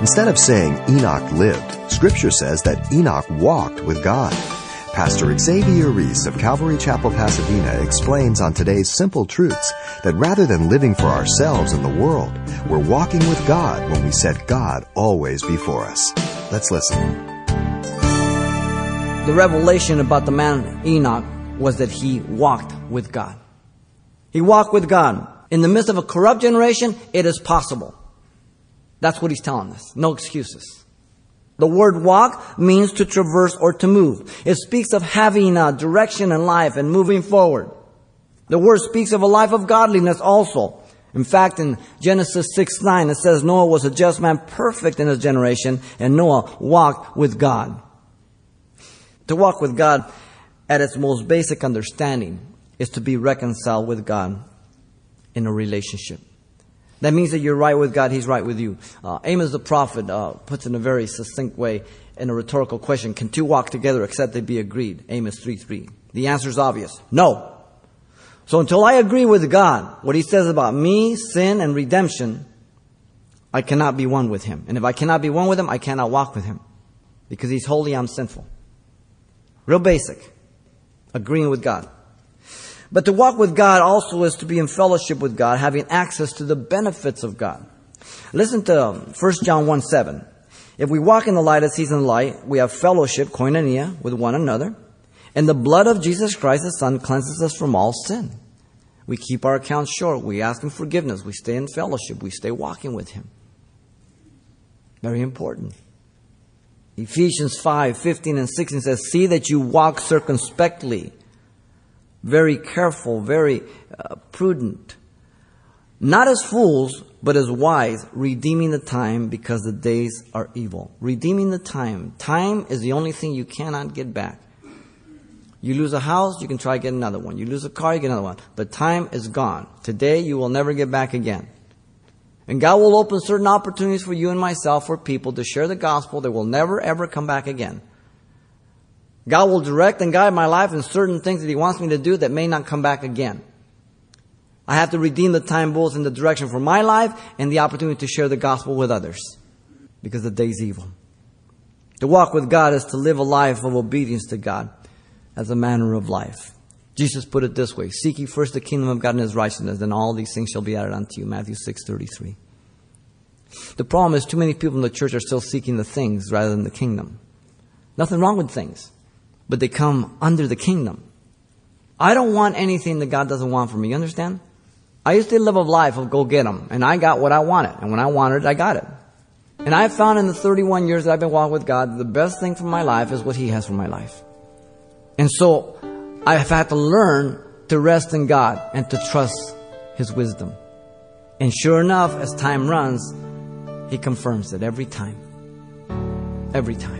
Instead of saying Enoch lived, Scripture says that Enoch walked with God. Pastor Xavier Reese of Calvary Chapel, Pasadena explains on today's Simple Truths that rather than living for ourselves and the world, we're walking with God when we set God always before us. Let's listen. The revelation about the man Enoch was that he walked with God. He walked with God. In the midst of a corrupt generation, it is possible. That's what he's telling us. No excuses. The word walk means to traverse or to move. It speaks of having a direction in life and moving forward. The word speaks of a life of godliness also. In fact, in Genesis 6 9, it says Noah was a just man, perfect in his generation, and Noah walked with God. To walk with God at its most basic understanding is to be reconciled with God in a relationship. That means that you're right with God, He's right with you. Uh, Amos the prophet uh, puts in a very succinct way in a rhetorical question Can two walk together except they be agreed? Amos 3 3. The answer is obvious no. So until I agree with God, what He says about me, sin, and redemption, I cannot be one with Him. And if I cannot be one with Him, I cannot walk with Him. Because He's holy, I'm sinful. Real basic. Agreeing with God. But to walk with God also is to be in fellowship with God, having access to the benefits of God. Listen to um, 1 John 1 7. If we walk in the light as he's in the light, we have fellowship, koinonia, with one another. And the blood of Jesus Christ, the Son, cleanses us from all sin. We keep our accounts short. We ask Him forgiveness. We stay in fellowship. We stay walking with Him. Very important. Ephesians 5 15 and 16 says, See that you walk circumspectly very careful, very uh, prudent. Not as fools, but as wise, redeeming the time because the days are evil. Redeeming the time. Time is the only thing you cannot get back. You lose a house, you can try to get another one. You lose a car, you get another one. But time is gone. Today, you will never get back again. And God will open certain opportunities for you and myself, for people to share the gospel that will never ever come back again. God will direct and guide my life in certain things that He wants me to do that may not come back again. I have to redeem the time both in the direction for my life and the opportunity to share the gospel with others because the day's evil. To walk with God is to live a life of obedience to God as a manner of life. Jesus put it this way, seek ye first the kingdom of God and his righteousness, then all these things shall be added unto you. Matthew 6, 33. The problem is too many people in the church are still seeking the things rather than the kingdom. Nothing wrong with things but they come under the kingdom. I don't want anything that God doesn't want for me. You understand? I used to live a life of go get them, and I got what I wanted, and when I wanted it, I got it. And I found in the 31 years that I've been walking with God, the best thing for my life is what He has for my life. And so I have had to learn to rest in God and to trust His wisdom. And sure enough, as time runs, He confirms it every time. Every time.